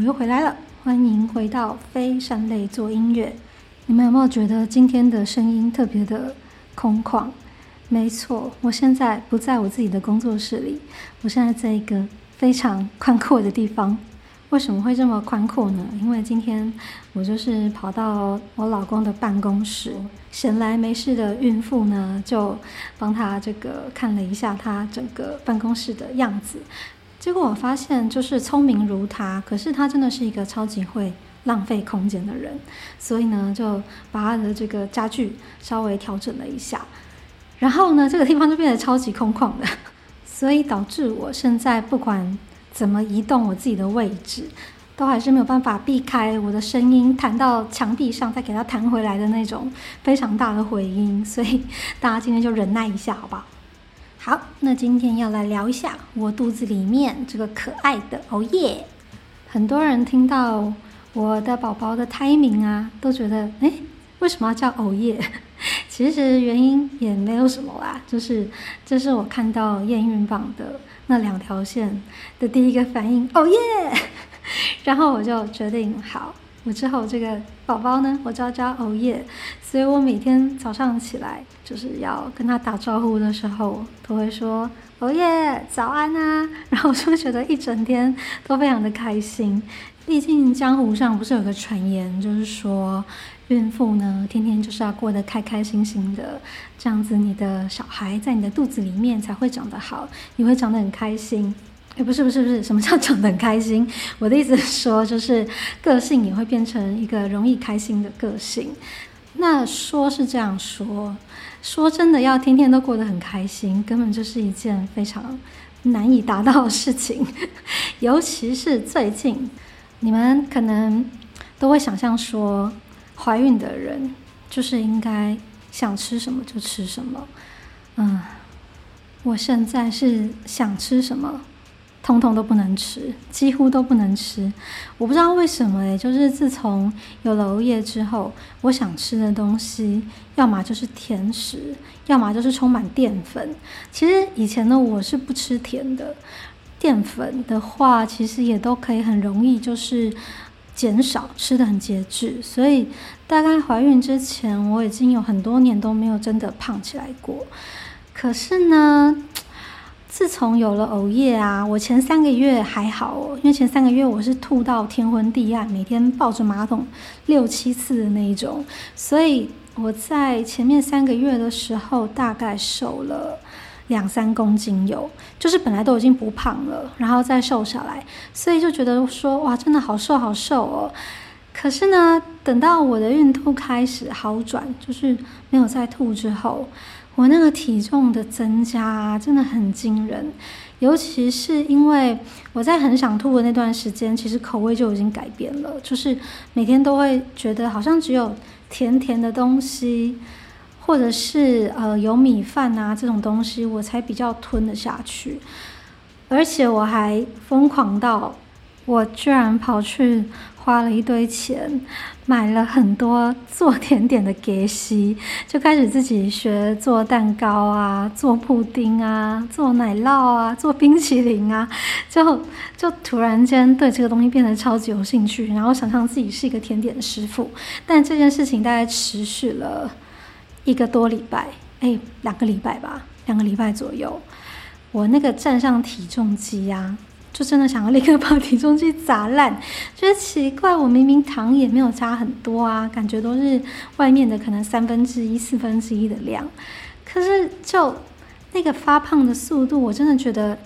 我又回来了！欢迎回到非善类做音乐。你们有没有觉得今天的声音特别的空旷？没错，我现在不在我自己的工作室里，我现在在一个非常宽阔的地方。为什么会这么宽阔呢？因为今天我就是跑到我老公的办公室，闲来没事的孕妇呢，就帮他这个看了一下他整个办公室的样子。结果我发现，就是聪明如他，可是他真的是一个超级会浪费空间的人。所以呢，就把他的这个家具稍微调整了一下，然后呢，这个地方就变得超级空旷的。所以导致我现在不管怎么移动我自己的位置，都还是没有办法避开我的声音弹到墙壁上，再给它弹回来的那种非常大的回音。所以大家今天就忍耐一下，好不好？好，那今天要来聊一下我肚子里面这个可爱的熬夜。很多人听到我的宝宝的胎名啊，都觉得，诶，为什么要叫熬夜？其实原因也没有什么啦，就是这是我看到验孕棒的那两条线的第一个反应，熬夜。然后我就决定，好，我之后这个宝宝呢，我就要叫熬夜。所以我每天早上起来，就是要跟他打招呼的时候，都会说“哦耶，早安啊”，然后我就觉得一整天都非常的开心。毕竟江湖上不是有个传言，就是说孕妇呢，天天就是要过得开开心心的，这样子你的小孩在你的肚子里面才会长得好，你会长得很开心。哎，不是不是不是，什么叫长得很开心？我的意思是说，就是个性也会变成一个容易开心的个性。那说是这样说，说真的，要天天都过得很开心，根本就是一件非常难以达到的事情。尤其是最近，你们可能都会想象说，怀孕的人就是应该想吃什么就吃什么。嗯，我现在是想吃什么，通通都不能吃，几乎都不能吃。我不知道为什么诶，就是自从有了熬夜之后，我想吃的东西，要么就是甜食，要么就是充满淀粉。其实以前呢我是不吃甜的，淀粉的话，其实也都可以很容易就是减少，吃的很节制。所以大概怀孕之前，我已经有很多年都没有真的胖起来过。可是呢，自从有了熬夜啊，我前三个月还好哦，因为前三个月我是吐到天昏地暗，每天抱着马桶六七次的那一种，所以我在前面三个月的时候大概瘦了两三公斤有，就是本来都已经不胖了，然后再瘦下来，所以就觉得说哇，真的好瘦好瘦哦。可是呢，等到我的孕吐开始好转，就是没有再吐之后。我那个体重的增加，真的很惊人，尤其是因为我在很想吐的那段时间，其实口味就已经改变了，就是每天都会觉得好像只有甜甜的东西，或者是呃有米饭啊这种东西，我才比较吞得下去，而且我还疯狂到我居然跑去。花了一堆钱，买了很多做甜点的给西，就开始自己学做蛋糕啊，做布丁啊，做奶酪啊，做冰淇淋啊，就就突然间对这个东西变得超级有兴趣，然后想象自己是一个甜点师傅。但这件事情大概持续了一个多礼拜，哎，两个礼拜吧，两个礼拜左右，我那个站上体重机呀。就真的想要立刻把体重机砸烂，觉得奇怪，我明明糖也没有加很多啊，感觉都是外面的可能三分之一、四分之一的量，可是就那个发胖的速度，我真的觉得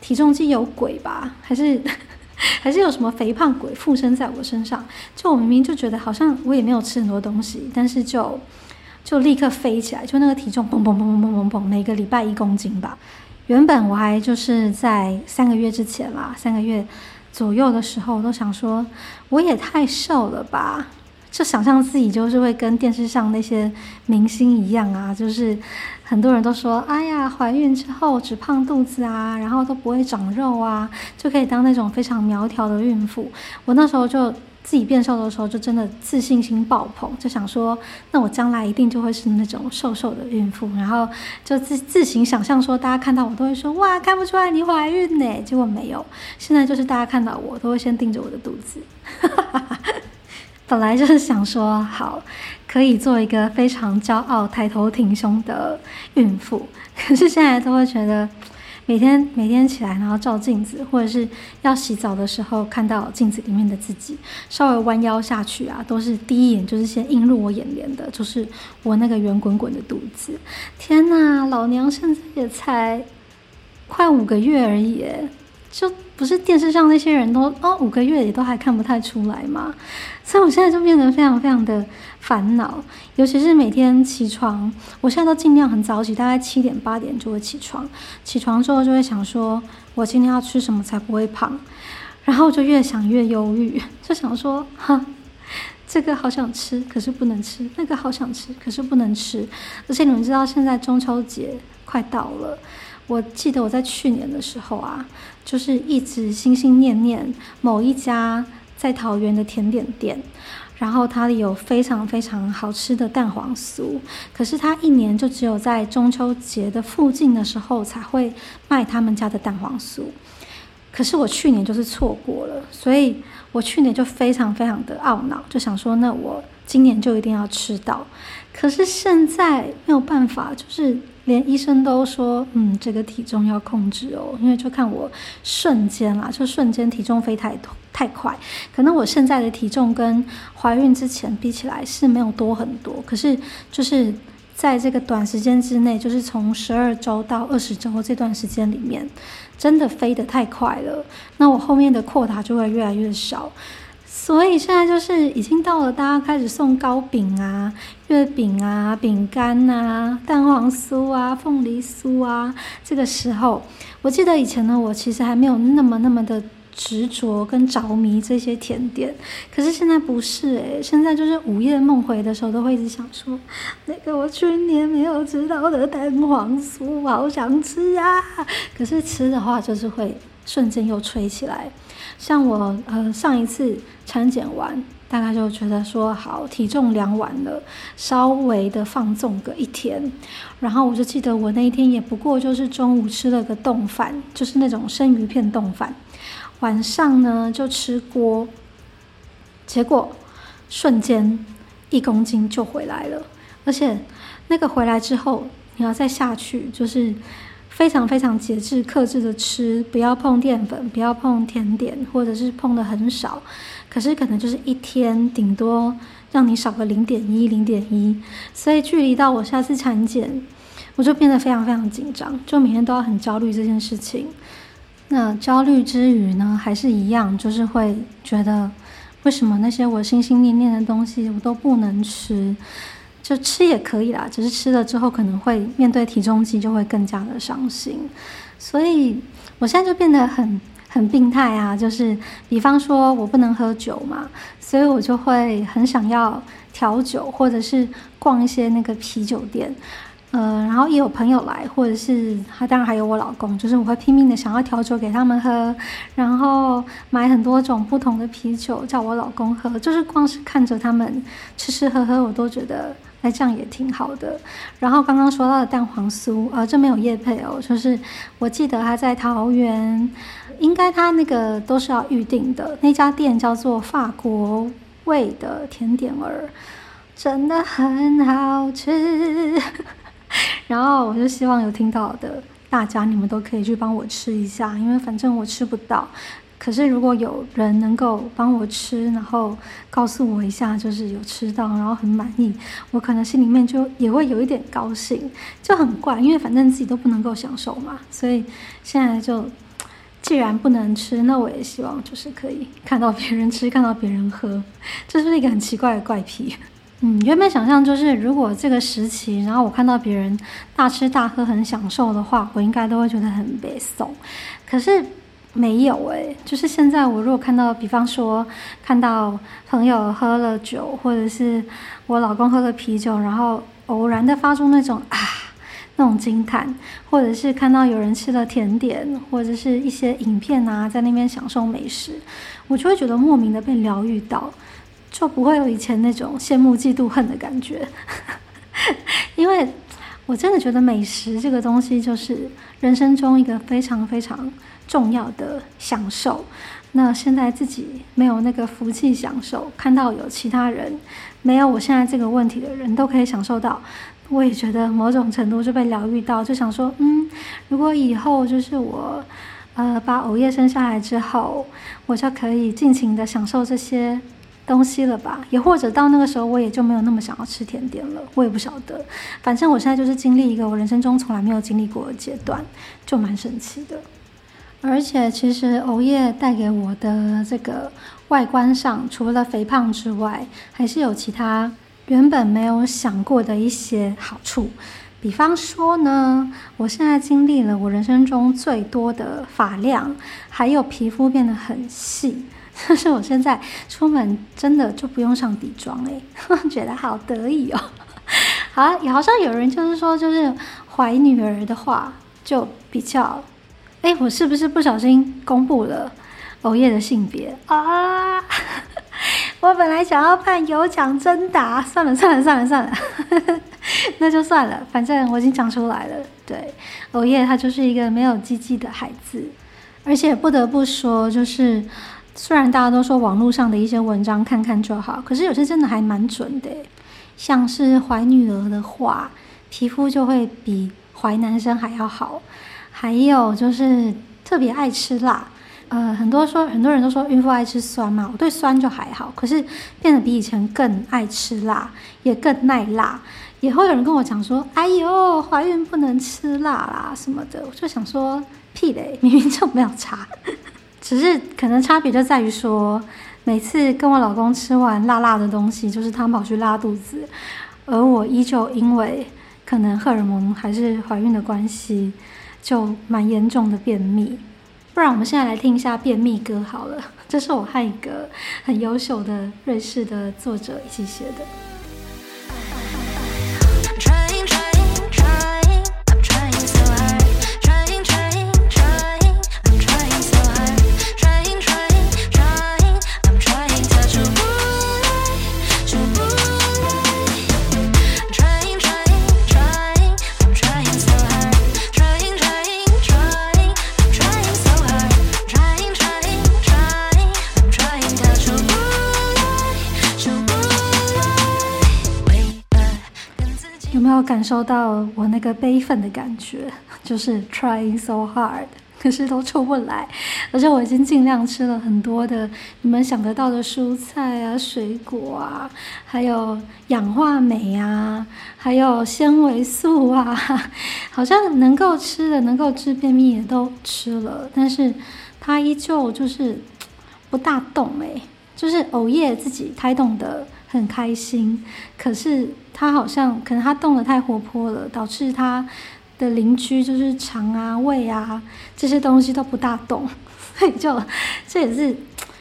体重机有鬼吧？还是 还是有什么肥胖鬼附身在我身上？就我明明就觉得好像我也没有吃很多东西，但是就就立刻飞起来，就那个体重砰砰砰砰砰砰砰，每个礼拜一公斤吧。原本我还就是在三个月之前啦，三个月左右的时候，我都想说我也太瘦了吧，就想象自己就是会跟电视上那些明星一样啊，就是很多人都说，哎呀，怀孕之后只胖肚子啊，然后都不会长肉啊，就可以当那种非常苗条的孕妇。我那时候就自己变瘦的时候，就真的自信心爆棚，就想说，那我将来一定就会是那种瘦瘦的孕妇，然后就自自行想象说，大家看到我都会说，哇，看不出来你怀孕呢，结果没有，现在就是大家看到我都会先盯着我的肚子。本来就是想说，好，可以做一个非常骄傲、抬头挺胸的孕妇，可是现在都会觉得。每天每天起来，然后照镜子，或者是要洗澡的时候，看到镜子里面的自己，稍微弯腰下去啊，都是第一眼就是先映入我眼帘的，就是我那个圆滚滚的肚子。天呐，老娘现在也才快五个月而已，就不是电视上那些人都哦，五个月也都还看不太出来嘛。所以我现在就变得非常非常的。烦恼，尤其是每天起床，我现在都尽量很早起，大概七点八点就会起床。起床之后就会想说，我今天要吃什么才不会胖？然后就越想越忧郁，就想说，哈，这个好想吃，可是不能吃；那个好想吃，可是不能吃。而且你们知道，现在中秋节快到了，我记得我在去年的时候啊，就是一直心心念念某一家在桃园的甜点店。然后它有非常非常好吃的蛋黄酥，可是它一年就只有在中秋节的附近的时候才会卖他们家的蛋黄酥。可是我去年就是错过了，所以我去年就非常非常的懊恼，就想说那我今年就一定要吃到。可是现在没有办法，就是连医生都说，嗯，这个体重要控制哦，因为就看我瞬间啦，就瞬间体重飞太多。太快，可能我现在的体重跟怀孕之前比起来是没有多很多，可是就是在这个短时间之内，就是从十二周到二十周这段时间里面，真的飞得太快了。那我后面的扩大就会越来越少，所以现在就是已经到了大家开始送糕饼啊、月饼啊、饼干啊、蛋黄酥啊、凤梨酥啊这个时候。我记得以前呢，我其实还没有那么那么的。执着跟着迷这些甜点，可是现在不是诶，现在就是午夜梦回的时候，都会一直想说，那个我去年没有吃到的蛋黄酥，好想吃啊！可是吃的话，就是会瞬间又吹起来。像我呃上一次产检完，大概就觉得说好，体重量完了，稍微的放纵个一天，然后我就记得我那一天也不过就是中午吃了个冻饭，就是那种生鱼片冻饭。晚上呢就吃锅，结果瞬间一公斤就回来了，而且那个回来之后，你要再下去，就是非常非常节制、克制的吃，不要碰淀粉，不要碰甜点，或者是碰的很少。可是可能就是一天顶多让你少个零点一、零点一，所以距离到我下次产检，我就变得非常非常紧张，就每天都要很焦虑这件事情。那焦虑之余呢，还是一样，就是会觉得，为什么那些我心心念念的东西我都不能吃？就吃也可以啦，只是吃了之后可能会面对体重计就会更加的伤心。所以我现在就变得很很病态啊，就是比方说我不能喝酒嘛，所以我就会很想要调酒，或者是逛一些那个啤酒店。呃，然后也有朋友来，或者是他，当然还有我老公，就是我会拼命的想要调酒给他们喝，然后买很多种不同的啤酒叫我老公喝，就是光是看着他们吃吃喝喝，我都觉得哎，这样也挺好的。然后刚刚说到的蛋黄酥，呃，这没有业配哦，就是我记得他在桃园，应该他那个都是要预定的，那家店叫做法国味的甜点儿，真的很好吃。然后我就希望有听到的大家，你们都可以去帮我吃一下，因为反正我吃不到。可是如果有人能够帮我吃，然后告诉我一下，就是有吃到，然后很满意，我可能心里面就也会有一点高兴，就很怪，因为反正自己都不能够享受嘛。所以现在就既然不能吃，那我也希望就是可以看到别人吃，看到别人喝，这是一个很奇怪的怪癖。嗯，原本想象就是，如果这个时期，然后我看到别人大吃大喝很享受的话，我应该都会觉得很悲伤。可是没有诶，就是现在我如果看到，比方说看到朋友喝了酒，或者是我老公喝了啤酒，然后偶然的发出那种啊那种惊叹，或者是看到有人吃了甜点，或者是一些影片啊，在那边享受美食，我就会觉得莫名的被疗愈到，就不会有以前那种羡慕、嫉妒、恨的感觉。因为我真的觉得美食这个东西，就是人生中一个非常非常重要的享受。那现在自己没有那个福气享受，看到有其他人没有我现在这个问题的人都可以享受到，我也觉得某种程度就被疗愈到，就想说，嗯，如果以后就是我，呃，把偶夜生下来之后，我就可以尽情的享受这些东西了吧？也或者到那个时候，我也就没有那么想要吃甜点了，我也不晓得。反正我现在就是经历一个我人生中从来没有经历过的阶段，就蛮神奇的。而且，其实熬夜带给我的这个外观上，除了肥胖之外，还是有其他原本没有想过的一些好处。比方说呢，我现在经历了我人生中最多的发量，还有皮肤变得很细，但是我现在出门真的就不用上底妆诶，觉得好得意哦。好，好像有人就是说，就是怀女儿的话，就比较。哎，我是不是不小心公布了藕叶的性别啊？我本来想要办有奖征答，算了算了算了算了，那就算了，反正我已经讲出来了。对，藕叶他就是一个没有鸡鸡的孩子，而且不得不说，就是虽然大家都说网络上的一些文章看看就好，可是有些真的还蛮准的。像是怀女儿的话，皮肤就会比怀男生还要好。还有就是特别爱吃辣，呃，很多说很多人都说孕妇爱吃酸嘛，我对酸就还好，可是变得比以前更爱吃辣，也更耐辣。也会有人跟我讲说，哎呦，怀孕不能吃辣啦什么的，我就想说屁嘞，明明就没有差，只是可能差别就在于说，每次跟我老公吃完辣辣的东西，就是他跑去拉肚子，而我依旧因为可能荷尔蒙还是怀孕的关系。就蛮严重的便秘，不然我们现在来听一下便秘歌好了。这是我和一个很优秀的瑞士的作者一起写的。要感受到我那个悲愤的感觉，就是 trying so hard，可是都出不来。而且我已经尽量吃了很多的你们想得到的蔬菜啊、水果啊，还有氧化镁啊，还有纤维素啊，好像能够吃的、能够治便秘也都吃了，但是它依旧就是不大动哎，就是藕叶自己胎动的很开心，可是。他好像可能他动得太活泼了，导致他的邻居就是肠啊、胃啊这些东西都不大动，所以就这也是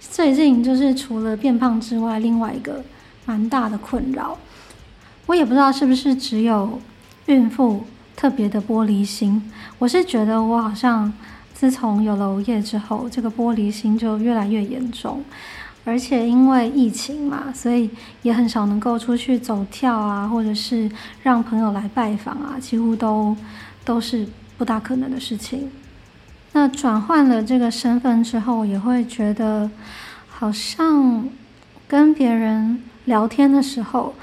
最近就是除了变胖之外，另外一个蛮大的困扰。我也不知道是不是只有孕妇特别的玻璃心，我是觉得我好像自从有了藕叶之后，这个玻璃心就越来越严重。而且因为疫情嘛，所以也很少能够出去走跳啊，或者是让朋友来拜访啊，几乎都都是不大可能的事情。那转换了这个身份之后，也会觉得好像跟别人聊天的时候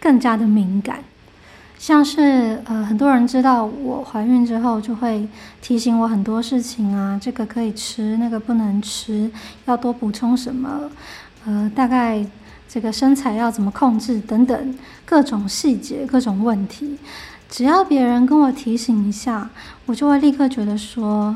更加的敏感。像是呃，很多人知道我怀孕之后，就会提醒我很多事情啊，这个可以吃，那个不能吃，要多补充什么，呃，大概这个身材要怎么控制等等各种细节、各种问题，只要别人跟我提醒一下，我就会立刻觉得说，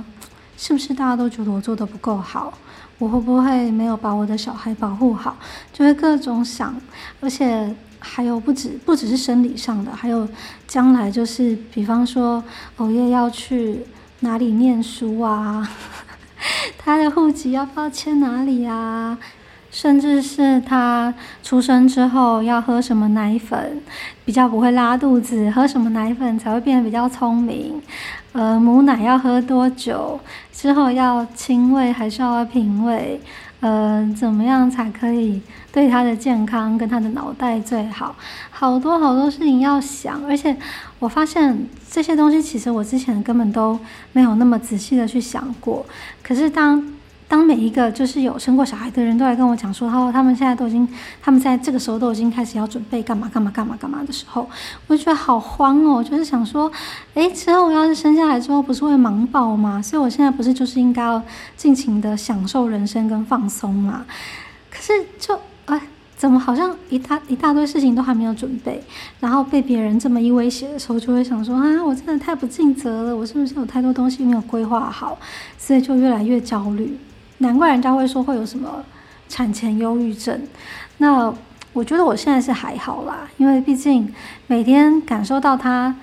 是不是大家都觉得我做得不够好？我会不会没有把我的小孩保护好？就会各种想，而且。还有不止不只是生理上的，还有将来就是，比方说熬夜要去哪里念书啊，他的户籍要不要迁哪里啊？甚至是他出生之后要喝什么奶粉比较不会拉肚子，喝什么奶粉才会变得比较聪明，呃，母奶要喝多久，之后要亲喂还是要瓶喂，呃，怎么样才可以对他的健康跟他的脑袋最好？好多好多事情要想，而且我发现这些东西其实我之前根本都没有那么仔细的去想过。可是当当每一个就是有生过小孩的人都来跟我讲说，他他们现在都已经，他们在这个时候都已经开始要准备干嘛干嘛干嘛干嘛的时候，我就觉得好慌哦，就是想说，诶，之后要是生下来之后不是会忙爆吗？所以我现在不是就是应该要尽情的享受人生跟放松吗？可是就哎，怎么好像一大一大堆事情都还没有准备，然后被别人这么一威胁的时候，就会想说啊，我真的太不尽责了，我是不是有太多东西没有规划好？所以就越来越焦虑。难怪人家会说会有什么产前忧郁症，那我觉得我现在是还好啦，因为毕竟每天感受到他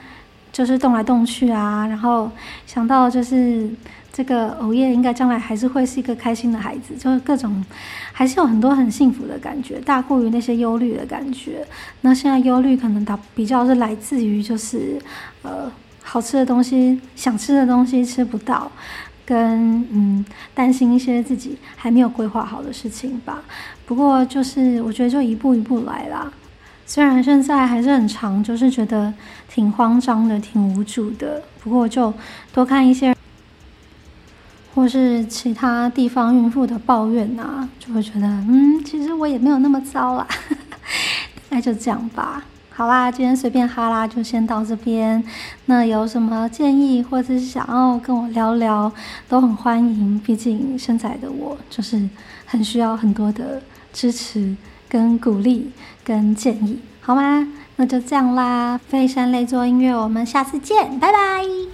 就是动来动去啊，然后想到就是这个熬夜应该将来还是会是一个开心的孩子，就是各种还是有很多很幸福的感觉，大过于那些忧虑的感觉。那现在忧虑可能它比较是来自于就是呃好吃的东西，想吃的东西吃不到。跟嗯，担心一些自己还没有规划好的事情吧。不过就是我觉得就一步一步来啦。虽然现在还是很长，就是觉得挺慌张的，挺无助的。不过就多看一些，或是其他地方孕妇的抱怨啊，就会觉得嗯，其实我也没有那么糟啦。那就这样吧。好啦，今天随便哈啦就先到这边。那有什么建议，或者是想要跟我聊聊，都很欢迎。毕竟现在的我就是很需要很多的支持、跟鼓励、跟建议，好吗？那就这样啦。飞山类做音乐，我们下次见，拜拜。